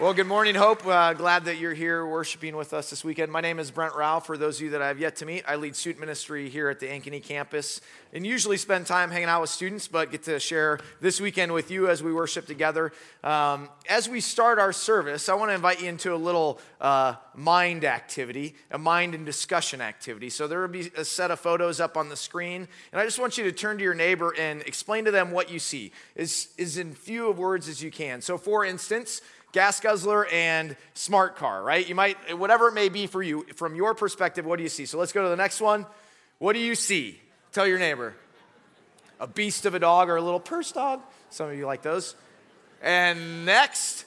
Well, good morning, Hope. Uh, glad that you're here worshiping with us this weekend. My name is Brent Rao. For those of you that I have yet to meet, I lead student ministry here at the Ankeny campus and usually spend time hanging out with students, but get to share this weekend with you as we worship together. Um, as we start our service, I want to invite you into a little uh, mind activity, a mind and discussion activity. So there will be a set of photos up on the screen, and I just want you to turn to your neighbor and explain to them what you see, as, is in few of words as you can. So, for instance, gas guzzler and smart car, right? You might, whatever it may be for you, from your perspective, what do you see? So let's go to the next one. What do you see? Tell your neighbor. A beast of a dog or a little purse dog. Some of you like those. And next,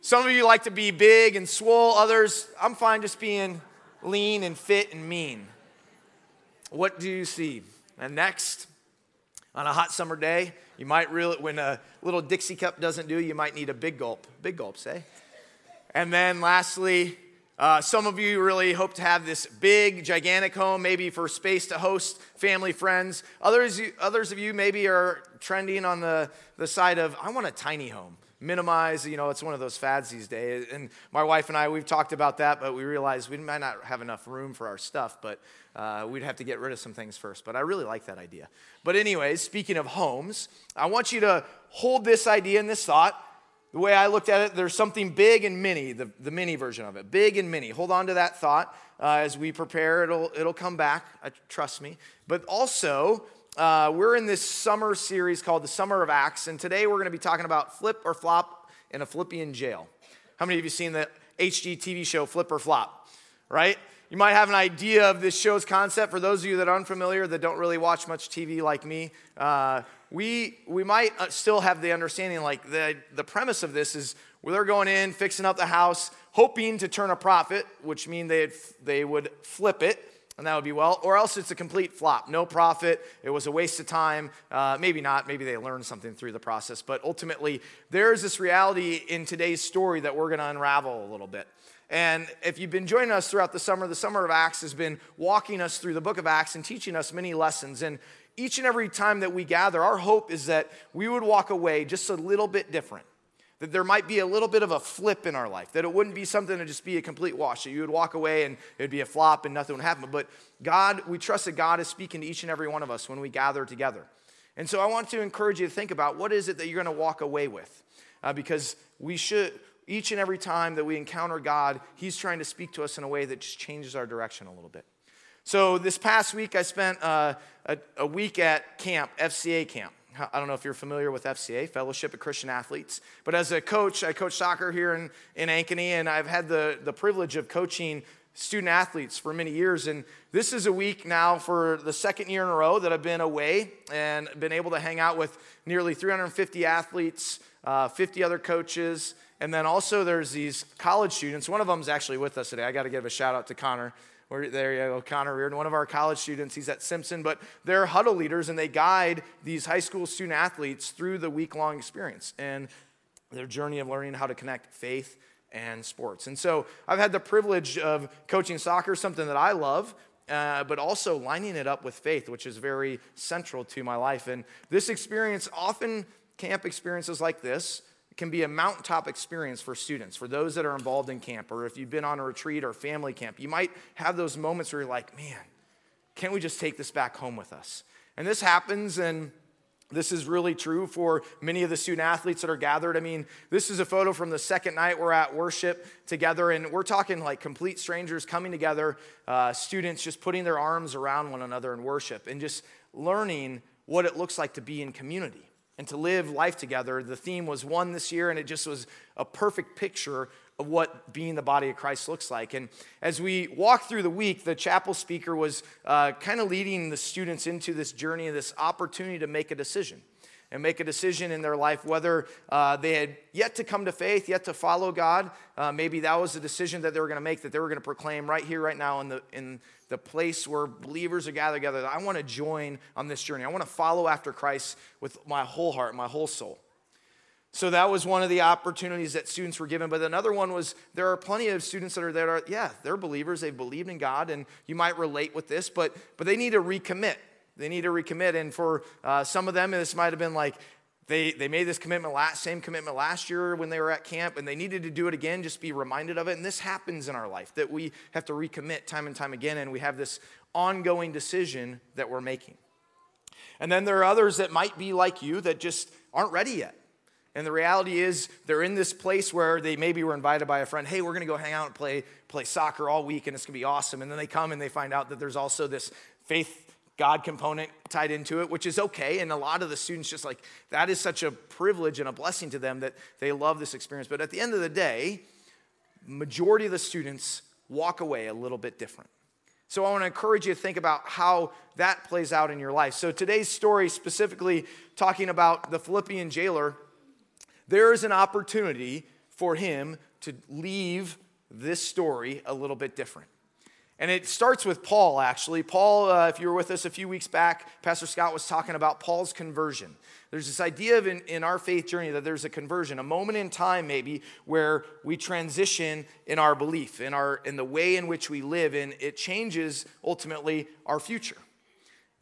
some of you like to be big and swole. Others, I'm fine just being lean and fit and mean. What do you see? And next, on a hot summer day, you might really, when a little Dixie cup doesn't do, you might need a big gulp. Big gulp, say. And then lastly, uh, some of you really hope to have this big, gigantic home, maybe for space to host family, friends. Others, others of you maybe are trending on the, the side of, I want a tiny home minimize, you know, it's one of those fads these days. And my wife and I, we've talked about that, but we realized we might not have enough room for our stuff, but uh, we'd have to get rid of some things first. But I really like that idea. But, anyways, speaking of homes, I want you to hold this idea and this thought. The way I looked at it, there's something big and mini, the, the mini version of it. Big and mini. Hold on to that thought uh, as we prepare. It'll, it'll come back, uh, trust me. But also, uh, we're in this summer series called the Summer of Acts, and today we're going to be talking about flip or flop in a Philippian jail. How many of you seen the HGTV show Flip or Flop? Right? You might have an idea of this show's concept. For those of you that are unfamiliar, that don't really watch much TV like me, uh, we, we might uh, still have the understanding like the, the premise of this is where they're going in, fixing up the house, hoping to turn a profit, which means they they would flip it and that would be well. Or else it's a complete flop. No profit. It was a waste of time. Uh, maybe not. Maybe they learned something through the process. But ultimately, there's this reality in today's story that we're going to unravel a little bit. And if you've been joining us throughout the summer, the summer of Acts has been walking us through the book of Acts and teaching us many lessons. And each and every time that we gather, our hope is that we would walk away just a little bit different that there might be a little bit of a flip in our life, that it wouldn't be something to just be a complete wash, that you would walk away and it would be a flop and nothing would happen. But God, we trust that God is speaking to each and every one of us when we gather together. And so I want to encourage you to think about what is it that you're going to walk away with? Uh, because we should, each and every time that we encounter God, He's trying to speak to us in a way that just changes our direction a little bit. So this past week, I spent uh, a, a week at camp, FCA camp. I don't know if you're familiar with FCA, Fellowship of Christian Athletes, but as a coach, I coach soccer here in, in Ankeny, and I've had the, the privilege of coaching student athletes for many years. And this is a week now for the second year in a row that I've been away and been able to hang out with nearly 350 athletes, uh, 50 other coaches, and then also there's these college students. One of them is actually with us today. I got to give a shout out to Connor. Where, there you go, Connor Reardon, one of our college students. He's at Simpson, but they're huddle leaders and they guide these high school student athletes through the week long experience and their journey of learning how to connect faith and sports. And so I've had the privilege of coaching soccer, something that I love, uh, but also lining it up with faith, which is very central to my life. And this experience, often camp experiences like this, can be a mountaintop experience for students, for those that are involved in camp, or if you've been on a retreat or family camp. You might have those moments where you're like, man, can't we just take this back home with us? And this happens, and this is really true for many of the student athletes that are gathered. I mean, this is a photo from the second night we're at worship together, and we're talking like complete strangers coming together, uh, students just putting their arms around one another in worship and just learning what it looks like to be in community and to live life together. The theme was one this year, and it just was a perfect picture of what being the body of Christ looks like. And as we walk through the week, the chapel speaker was uh, kind of leading the students into this journey, this opportunity to make a decision and make a decision in their life whether uh, they had yet to come to faith, yet to follow God. Uh, maybe that was the decision that they were going to make, that they were going to proclaim right here, right now, in the, in the place where believers are gathered together. I want to join on this journey. I want to follow after Christ with my whole heart, my whole soul. So that was one of the opportunities that students were given. But another one was there are plenty of students that are that are, yeah, they're believers, they've believed in God, and you might relate with this, but, but they need to recommit. They need to recommit. And for uh, some of them, this might have been like, they, they made this commitment last same commitment last year when they were at camp and they needed to do it again just be reminded of it and this happens in our life that we have to recommit time and time again and we have this ongoing decision that we're making and then there are others that might be like you that just aren't ready yet and the reality is they're in this place where they maybe were invited by a friend hey we're to go hang out and play play soccer all week and it's to be awesome and then they come and they find out that there's also this faith God component tied into it, which is okay. And a lot of the students just like that is such a privilege and a blessing to them that they love this experience. But at the end of the day, majority of the students walk away a little bit different. So I want to encourage you to think about how that plays out in your life. So today's story specifically talking about the Philippian jailer, there is an opportunity for him to leave this story a little bit different. And it starts with Paul, actually. Paul, uh, if you were with us a few weeks back, Pastor Scott was talking about Paul's conversion. There's this idea of in, in our faith journey that there's a conversion, a moment in time maybe where we transition in our belief, in, our, in the way in which we live, and it changes ultimately our future.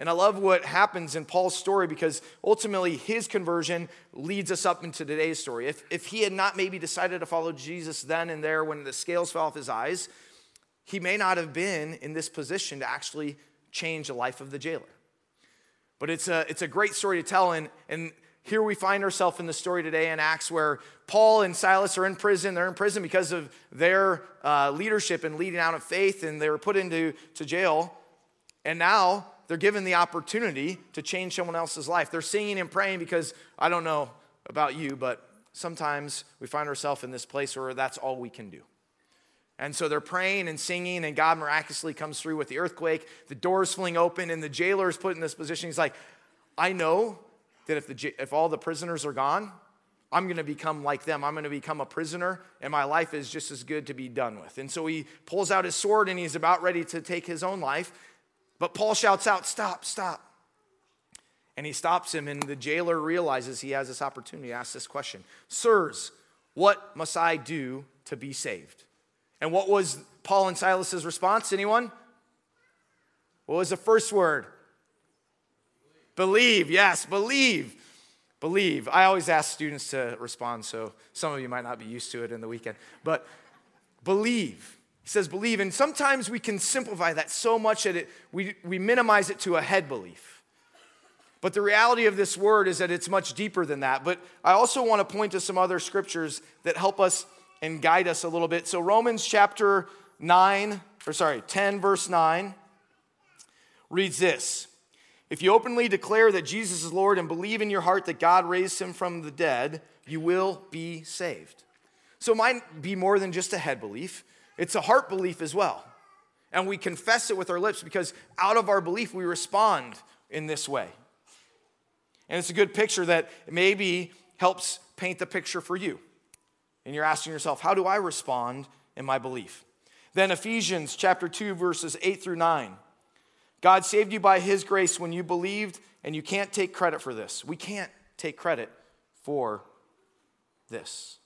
And I love what happens in Paul's story because ultimately his conversion leads us up into today's story. If, if he had not maybe decided to follow Jesus then and there when the scales fell off his eyes, he may not have been in this position to actually change the life of the jailer. But it's a, it's a great story to tell, and, and here we find ourselves in the story today in Acts where Paul and Silas are in prison. They're in prison because of their uh, leadership and leading out of faith, and they were put into to jail. And now they're given the opportunity to change someone else's life. They're singing and praying because I don't know about you, but sometimes we find ourselves in this place where that's all we can do. And so they're praying and singing, and God miraculously comes through with the earthquake. The doors fling open, and the jailer is put in this position. He's like, I know that if, the, if all the prisoners are gone, I'm going to become like them. I'm going to become a prisoner, and my life is just as good to be done with. And so he pulls out his sword and he's about ready to take his own life. But Paul shouts out, Stop, stop. And he stops him, and the jailer realizes he has this opportunity to ask this question Sirs, what must I do to be saved? And what was Paul and Silas's response? Anyone? What was the first word? Believe. Yes, believe. Believe. I always ask students to respond, so some of you might not be used to it in the weekend. But believe. He says believe. And sometimes we can simplify that so much that it, we, we minimize it to a head belief. But the reality of this word is that it's much deeper than that. But I also want to point to some other scriptures that help us and guide us a little bit. So, Romans chapter 9, or sorry, 10, verse 9 reads this If you openly declare that Jesus is Lord and believe in your heart that God raised him from the dead, you will be saved. So, it might be more than just a head belief, it's a heart belief as well. And we confess it with our lips because out of our belief, we respond in this way. And it's a good picture that maybe helps paint the picture for you. And you're asking yourself, how do I respond in my belief? Then Ephesians chapter 2 verses 8 through 9. God saved you by his grace when you believed and you can't take credit for this. We can't take credit for this.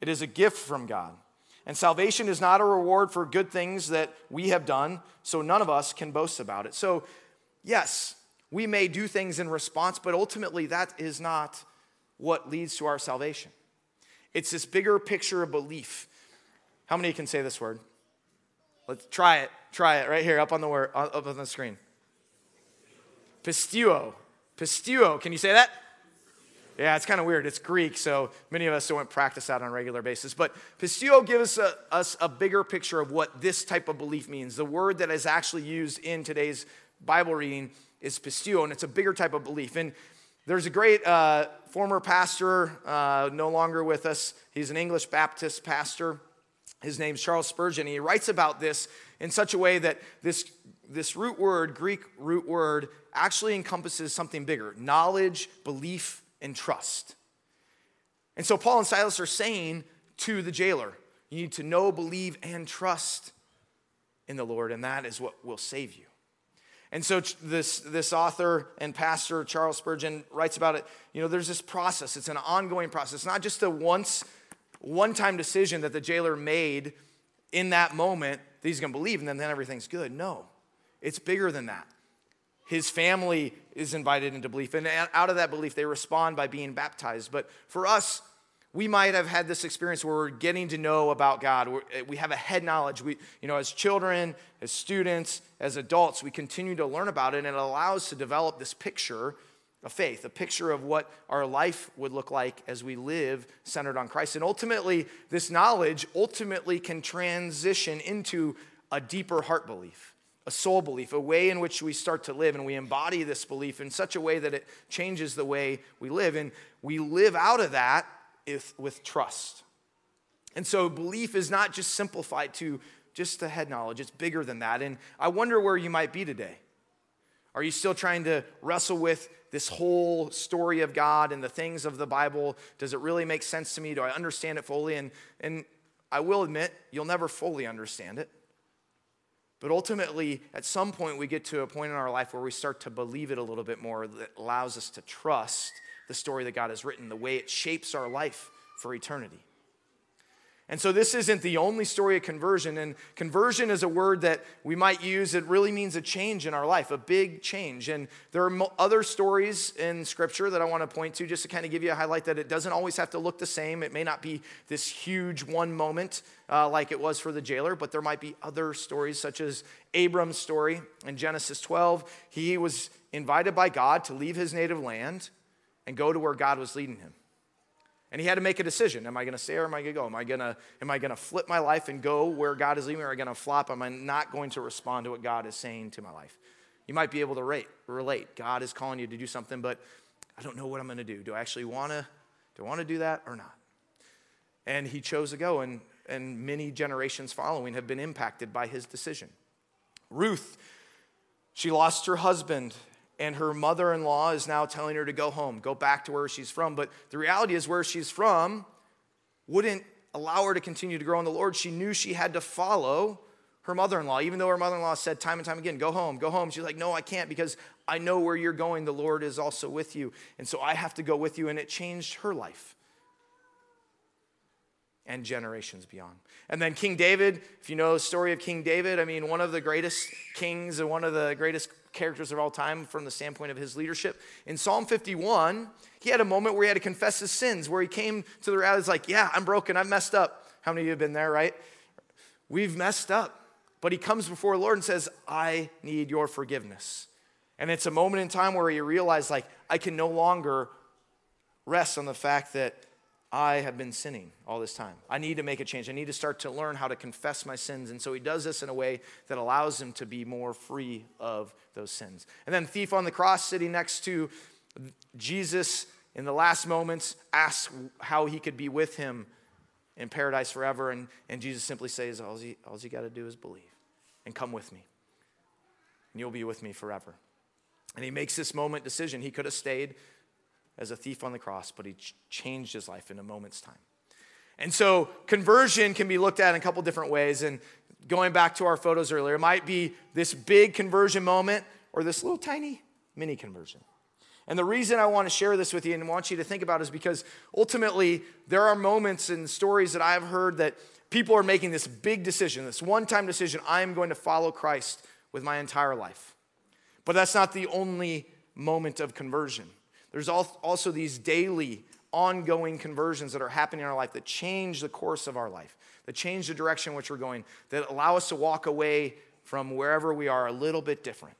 It is a gift from God. And salvation is not a reward for good things that we have done, so none of us can boast about it. So, yes, we may do things in response, but ultimately that is not what leads to our salvation. It's this bigger picture of belief. How many can say this word? Let's try it. Try it right here up on the word, up on the screen. Pisteuo. Pisteuo. Can you say that? Yeah, it's kind of weird. It's Greek, so many of us don't practice that on a regular basis. But pisteuo gives us a, us a bigger picture of what this type of belief means. The word that is actually used in today's Bible reading is pisteuo, and it's a bigger type of belief. And there's a great uh, former pastor, uh, no longer with us. He's an English Baptist pastor. His name's Charles Spurgeon. He writes about this in such a way that this, this root word, Greek root word, actually encompasses something bigger knowledge, belief, and trust. And so Paul and Silas are saying to the jailer, you need to know, believe, and trust in the Lord, and that is what will save you. And so this, this author and pastor, Charles Spurgeon, writes about it. You know, there's this process. It's an ongoing process. It's not just a once, one-time decision that the jailer made in that moment that he's going to believe and then, then everything's good. No, it's bigger than that. his family is invited into belief. And out of that belief, they respond by being baptized. But for us, we might have had this experience where we're getting to know about God. Eh, we have a head knowledge. We, you know, as children, as students, as adults, we continue to learn about it, and it allows to develop this picture of faith, a picture of what our life would look like as we live centered on Christ. And ultimately, this knowledge ultimately can transition into a deeper heart belief a soul belief, a way in which we start to live, and we embody this belief in such a way that it changes the way we live. And we live out of that if, with trust. And so belief is not just simplified to just the head knowledge, it's bigger than that. And I wonder where you might be today. Are you still trying to wrestle with this whole story of God and the things of the Bible? Does it really make sense to me? Do I understand it fully? And, and I will admit, you'll never fully understand it. But ultimately, at some point, we get to a point in our life where we start to believe it a little bit more that allows us to trust the story that God has written, the way it shapes our life for eternity. And so, this isn't the only story of conversion. And conversion is a word that we might use. It really means a change in our life, a big change. And there are other stories in Scripture that I want to point to just to kind of give you a highlight that it doesn't always have to look the same. It may not be this huge one moment uh, like it was for the jailer, but there might be other stories, such as Abram's story in Genesis 12. He was invited by God to leave his native land and go to where God was leading him. And he had to make a decision. Am I going to stay or am I going to go? Am I going to, am I going to flip my life and go where God is leading me or am I going to flop? Am I not going to respond to what God is saying to my life? You might be able to rate, relate. God is calling you to do something, but I don't know what I'm going to do. Do I actually want to, do I want to do that or not? And he chose to go, and, and many generations following have been impacted by his decision. Ruth, she lost her husband and her mother in law is now telling her to go home, go back to where she's from. But the reality is, where she's from wouldn't allow her to continue to grow in the Lord. She knew she had to follow her mother in law, even though her mother in law said time and time again, Go home, go home. She's like, No, I can't because I know where you're going. The Lord is also with you. And so I have to go with you. And it changed her life and generations beyond. And then King David, if you know the story of King David, I mean, one of the greatest kings and one of the greatest characters of all time from the standpoint of his leadership. In Psalm 51, he had a moment where he had to confess his sins, where he came to the reality, like, yeah, I'm broken, I've messed up. How many of you have been there, right? We've messed up. But he comes before the Lord and says, I need your forgiveness. And it's a moment in time where he realized, like, I can no longer rest on the fact that I have been sinning all this time. I need to make a change. I need to start to learn how to confess my sins. And so he does this in a way that allows him to be more free of those sins. And then, thief on the cross sitting next to Jesus in the last moments asks how he could be with him in paradise forever. And, and Jesus simply says, All you, all you got to do is believe and come with me, and you'll be with me forever. And he makes this moment decision. He could have stayed as a thief on the cross, but he ch- changed his life in a moment's time. And so conversion can be looked at in a couple different ways. And going back to our photos earlier, it might be this big conversion moment or this little tiny mini conversion. And the reason I want to share this with you and want you to think about is because ultimately there are moments and stories that I've heard that people are making this big decision, this one time decision I am going to follow Christ with my entire life. But that's not the only moment of conversion. There's also these daily, ongoing conversions that are happening in our life that change the course of our life, that change the direction in which we're going, that allow us to walk away from wherever we are a little bit different.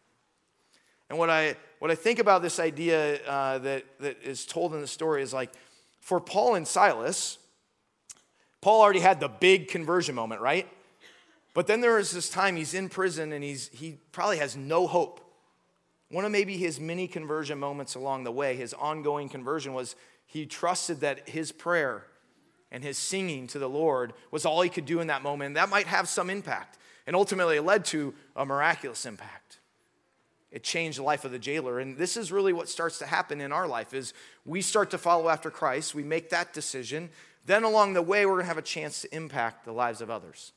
And what I, what I think about this idea uh, that, that is told in the story is like, for Paul and Silas, Paul already had the big conversion moment, right? But then there is this time he's in prison and he's, he probably has no hope. One of maybe his many conversion moments along the way, his ongoing conversion, was he trusted that his prayer and his singing to the Lord was all he could do in that moment. And that might have some impact. And ultimately, it led to a miraculous impact. It changed the life of the jailer. And this is really what starts to happen in our life is we start to follow after Christ. We make that decision. Then along the way, we're going to have a chance to impact the lives of others.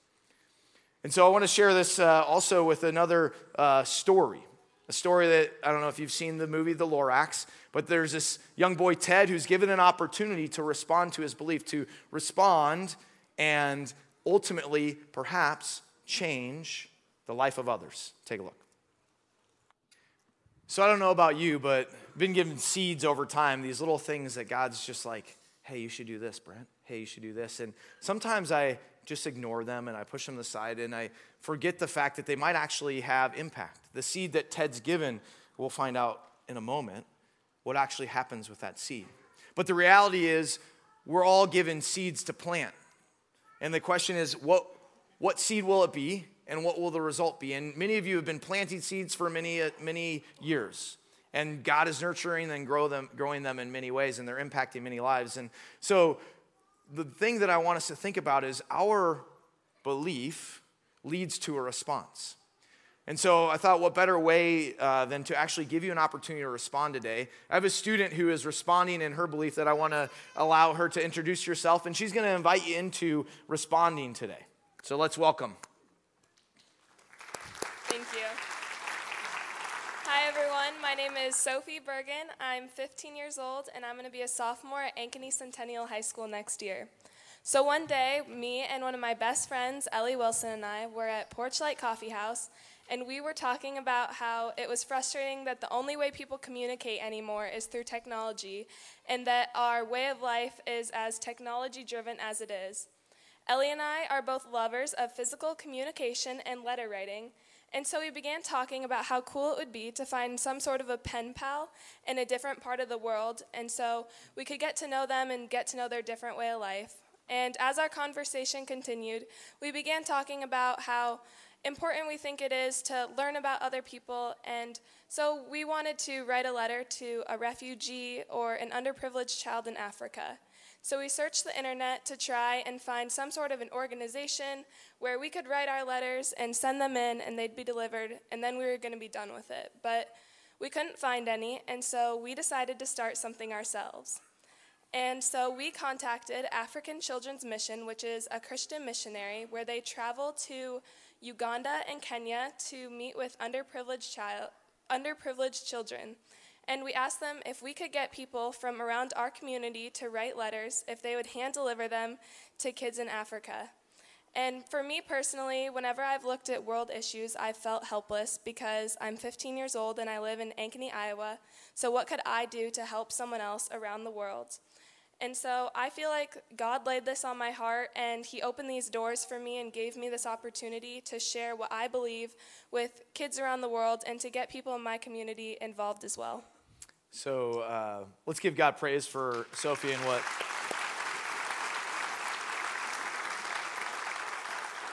And so I want to share this uh, also with another uh, story. A story that I don't know if you've seen the movie The Lorax, but there's this young boy, Ted, who's given an opportunity to respond to his belief, to respond and ultimately, perhaps, change the life of others. Take a look. So I don't know about you, but I've been given seeds over time, these little things that God's just like, hey, you should do this, Brent. Hey, you should do this. And sometimes I just ignore them and I push them aside and I forget the fact that they might actually have impact. The seed that Ted's given, we'll find out in a moment what actually happens with that seed. But the reality is, we're all given seeds to plant. And the question is, what, what seed will it be? and what will the result be? And many of you have been planting seeds for many, uh, many years. And God is nurturing and grow them, growing them in many ways, and they're impacting many lives. And so, the thing that I want us to think about is our belief leads to a response. And so I thought, what better way uh, than to actually give you an opportunity to respond today? I have a student who is responding in her belief that I want to allow her to introduce herself, and she's going to invite you into responding today. So let's welcome. Thank you. Hi, everyone. My name is Sophie Bergen. I'm 15 years old, and I'm going to be a sophomore at Ankeny Centennial High School next year. So one day, me and one of my best friends, Ellie Wilson, and I were at Porchlight Coffee House, and we were talking about how it was frustrating that the only way people communicate anymore is through technology, and that our way of life is as technology driven as it is. Ellie and I are both lovers of physical communication and letter writing, and so we began talking about how cool it would be to find some sort of a pen pal in a different part of the world, and so we could get to know them and get to know their different way of life. And as our conversation continued, we began talking about how important we think it is to learn about other people. And so we wanted to write a letter to a refugee or an underprivileged child in Africa. So we searched the internet to try and find some sort of an organization where we could write our letters and send them in and they'd be delivered, and then we were going to be done with it. But we couldn't find any, and so we decided to start something ourselves. And so we contacted African Children's Mission, which is a Christian missionary, where they travel to Uganda and Kenya to meet with underprivileged, child, underprivileged children. And we asked them if we could get people from around our community to write letters, if they would hand deliver them to kids in Africa. And for me personally, whenever I've looked at world issues, I've felt helpless because I'm 15 years old and I live in Ankeny, Iowa. So, what could I do to help someone else around the world? And so I feel like God laid this on my heart and He opened these doors for me and gave me this opportunity to share what I believe with kids around the world and to get people in my community involved as well. So uh, let's give God praise for Sophie and what.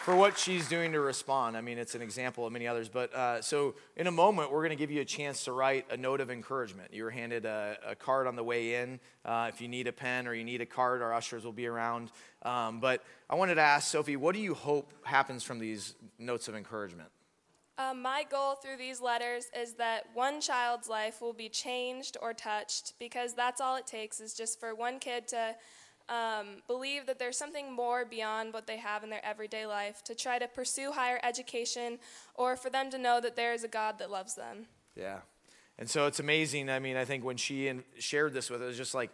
For what she's doing to respond. I mean, it's an example of many others. But uh, so, in a moment, we're going to give you a chance to write a note of encouragement. You were handed a, a card on the way in. Uh, if you need a pen or you need a card, our ushers will be around. Um, but I wanted to ask Sophie, what do you hope happens from these notes of encouragement? Um, my goal through these letters is that one child's life will be changed or touched because that's all it takes is just for one kid to um, believe that there's something more beyond what they have in their everyday life, to try to pursue higher education, or for them to know that there is a God that loves them. Yeah. And so it's amazing. I mean, I think when she shared this with us, it was just like,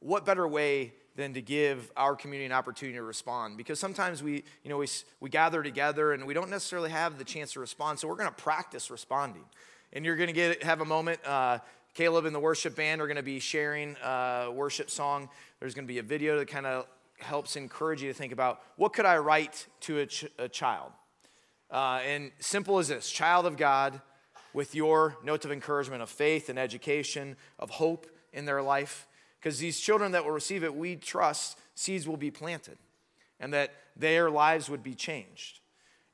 what better way than to give our community an opportunity to respond. Because sometimes we, you know, we, we gather together and we don't necessarily have the chance to respond. So we're going to practice responding. And you're going to get have a moment. Uh, Caleb and the worship band are going to be sharing a worship song. There's going to be a video that kind of helps encourage you to think about what could I write to a, ch- a child. Uh, and simple as this child of God with your notes of encouragement of faith and education, of hope in their life. Because these children that will receive it, we trust seeds will be planted and that their lives would be changed.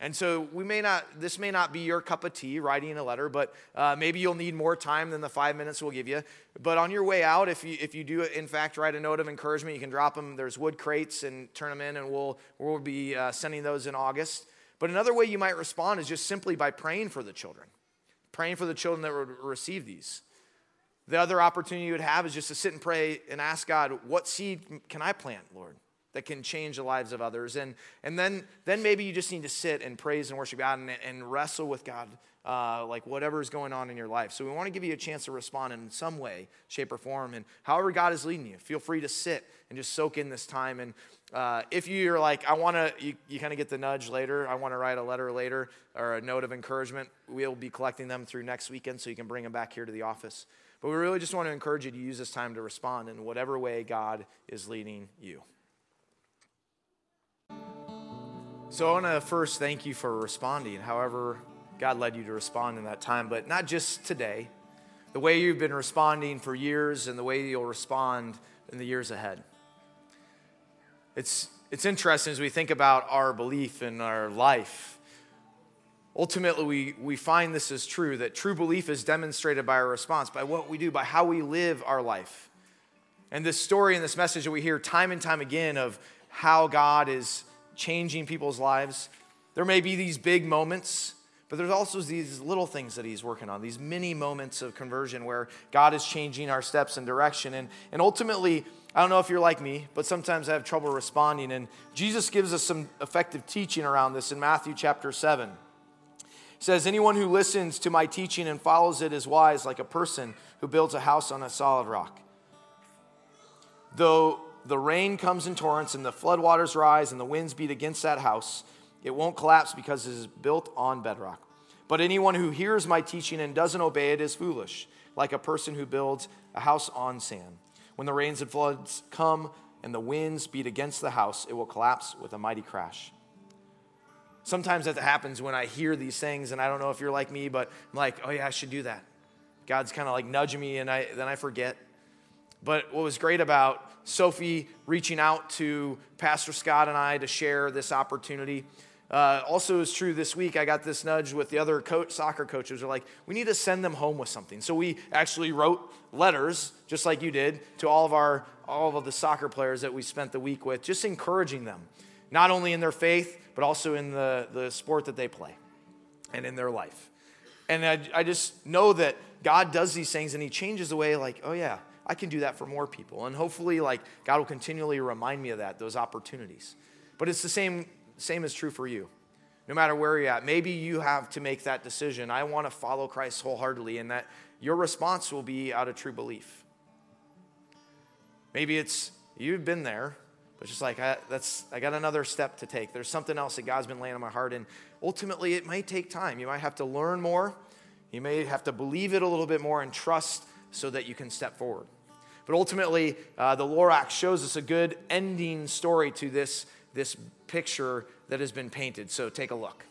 And so we may not, this may not be your cup of tea, writing a letter, but uh, maybe you'll need more time than the five minutes we'll give you. But on your way out, if you, if you do, in fact, write a note of encouragement, you can drop them. There's wood crates and turn them in, and we'll, we'll be uh, sending those in August. But another way you might respond is just simply by praying for the children, praying for the children that would receive these. The other opportunity you would have is just to sit and pray and ask God, what seed can I plant, Lord, that can change the lives of others? And, and then, then maybe you just need to sit and praise and worship God and, and wrestle with God, uh, like whatever is going on in your life. So we want to give you a chance to respond in some way, shape, or form. And however God is leading you, feel free to sit and just soak in this time. And Uh, if you're like, I want to, you, you kind of get the nudge later, I want to write a letter later or a note of encouragement, we'll be collecting them through next weekend so you can bring them back here to the office. But we really just want to encourage you to use this time to respond in whatever way God is leading you. So I want to first thank you for responding, however, God led you to respond in that time, but not just today, the way you've been responding for years and the way you'll respond in the years ahead. It's, it's interesting as we think about our belief in our life. Ultimately, we, we find this is true that true belief is demonstrated by our response, by what we do, by how we live our life. And this story and this message that we hear time and time again of how God is changing people's lives, there may be these big moments but there's also these little things that he's working on, these mini moments of conversion where God is changing our steps and direction. And, and ultimately, I don't know if you're like me, but sometimes I have trouble responding. And Jesus gives us some effective teaching around this in Matthew chapter 7. He says, Anyone who listens to my teaching and follows it is wise, like a person who builds a house on a solid rock. Though the rain comes in torrents and the floodwaters rise and the winds beat against that house, it won't collapse because it is built on bedrock. But anyone who hears my teaching and doesn't obey it is foolish, like a person who builds a house on sand. When the rains and floods come and the winds beat against the house, it will collapse with a mighty crash. Sometimes that happens when I hear these things, and I don't know if you're like me, but I'm like, oh yeah, I should do that. God's kind of like nudging me, and I, then I forget. But what was great about Sophie reaching out to Pastor Scott and I to share this opportunity uh, also, is true this week. I got this nudge with the other coach, soccer coaches. Are like, we need to send them home with something. So we actually wrote letters, just like you did, to all of our all of the soccer players that we spent the week with, just encouraging them, not only in their faith but also in the the sport that they play, and in their life. And I, I just know that God does these things, and He changes the way. Like, oh yeah, I can do that for more people, and hopefully, like God will continually remind me of that, those opportunities. But it's the same same is true for you. No matter where you're at, maybe you have to make that decision. I want to follow Christ wholeheartedly, and that your response will be out of true belief. Maybe it's you've been there, but just like I, that's, I got another step to take. There's something else that God's been laying on my heart, and ultimately it may take time. You might have to learn more. You may have to believe it a little bit more and trust so that you can step forward. But ultimately, uh, the Lorax shows us a good ending story to this this picture that has been painted. So take a look.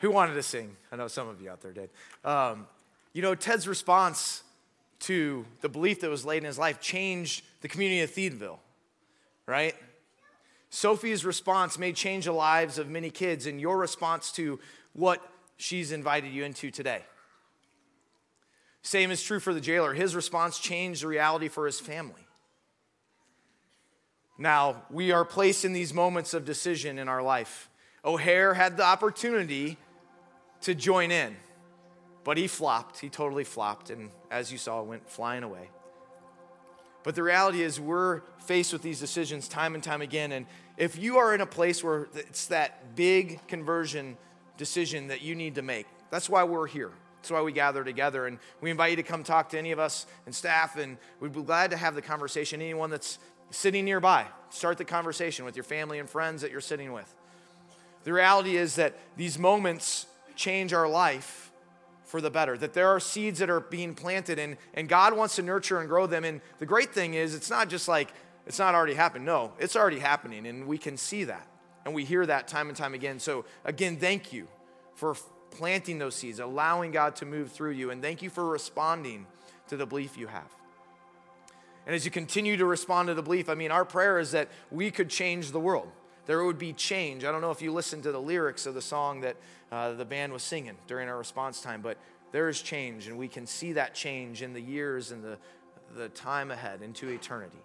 Who wanted to sing? I know some of you out there did. Um, you know, Ted's response to the belief that was laid in his life changed the community of Thneedville, right? Sophie's response may change the lives of many kids, and your response to what she's invited you into today. Same is true for the jailer. His response changed the reality for his family. Now, we are placed in these moments of decision in our life. O'Hare had the opportunity to join in, but he flopped. He totally flopped, and as you saw, went flying away. But the reality is, we're faced with these decisions time and time again. And if you are in a place where it's that big conversion decision that you need to make, that's why we're here. That's why we gather together. And we invite you to come talk to any of us and staff, and we'd be glad to have the conversation. Anyone that's sitting nearby. Start the conversation with your family and friends that you're sitting with. The reality is that these moments change our life for the better, that there are seeds that are being planted and, and God wants to nurture and grow them. And the great thing is, it's not just like it's not already happened. No, it's already happening, and we can see that. And we hear that time and time again. So, again, thank you for planting those seeds, allowing God to move through you, and thank you for responding to the belief you have. And as you continue to respond to the belief, I mean, our prayer is that we could change the world. There would be change. I don't know if you listened to the lyrics of the song that uh, the band was singing during our response time, but there is change, and we can see that change in the years and the, the time ahead into eternity.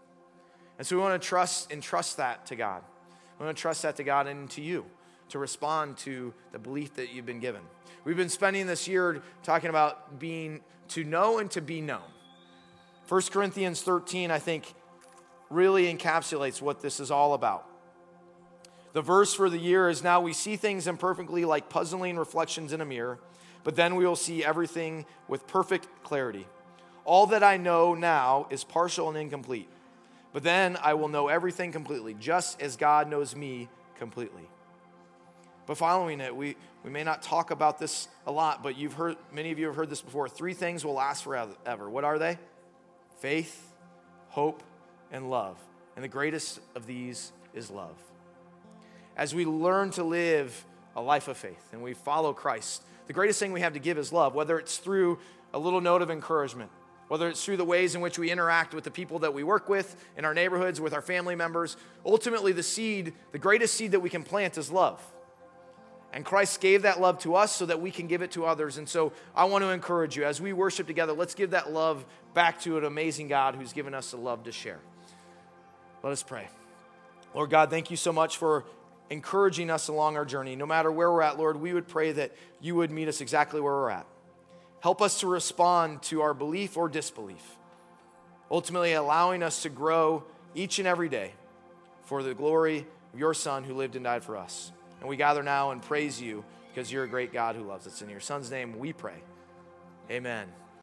And so we want to trust and trust that to God. We want to trust that to God and to you to respond to the belief that you've been given. We've been spending this year talking about being to know and to be known. 1 Corinthians 13, I think, really encapsulates what this is all about. The verse for the year is now we see things imperfectly like puzzling reflections in a mirror, but then we will see everything with perfect clarity. All that I know now is partial and incomplete, But then I will know everything completely, just as God knows me completely. But following it, we, we may not talk about this a lot, but you've heard, many of you have heard this before. Three things will last forever. What are they? Faith, hope, and love. And the greatest of these is love. As we learn to live a life of faith and we follow Christ, the greatest thing we have to give is love, whether it's through a little note of encouragement, whether it's through the ways in which we interact with the people that we work with in our neighborhoods, with our family members. Ultimately, the seed, the greatest seed that we can plant is love. And Christ gave that love to us so that we can give it to others. And so I want to encourage you as we worship together, let's give that love back to an amazing God who's given us the love to share. Let us pray. Lord God, thank you so much for encouraging us along our journey. No matter where we're at, Lord, we would pray that you would meet us exactly where we're at. Help us to respond to our belief or disbelief, ultimately allowing us to grow each and every day for the glory of your Son who lived and died for us. And we gather now and praise you because you're a great God who loves us. In your Son's name we pray. Amen.